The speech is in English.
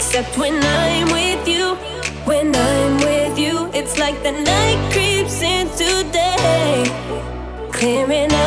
Except when I'm with you, when I'm with you, it's like the night creeps into day, clearing out.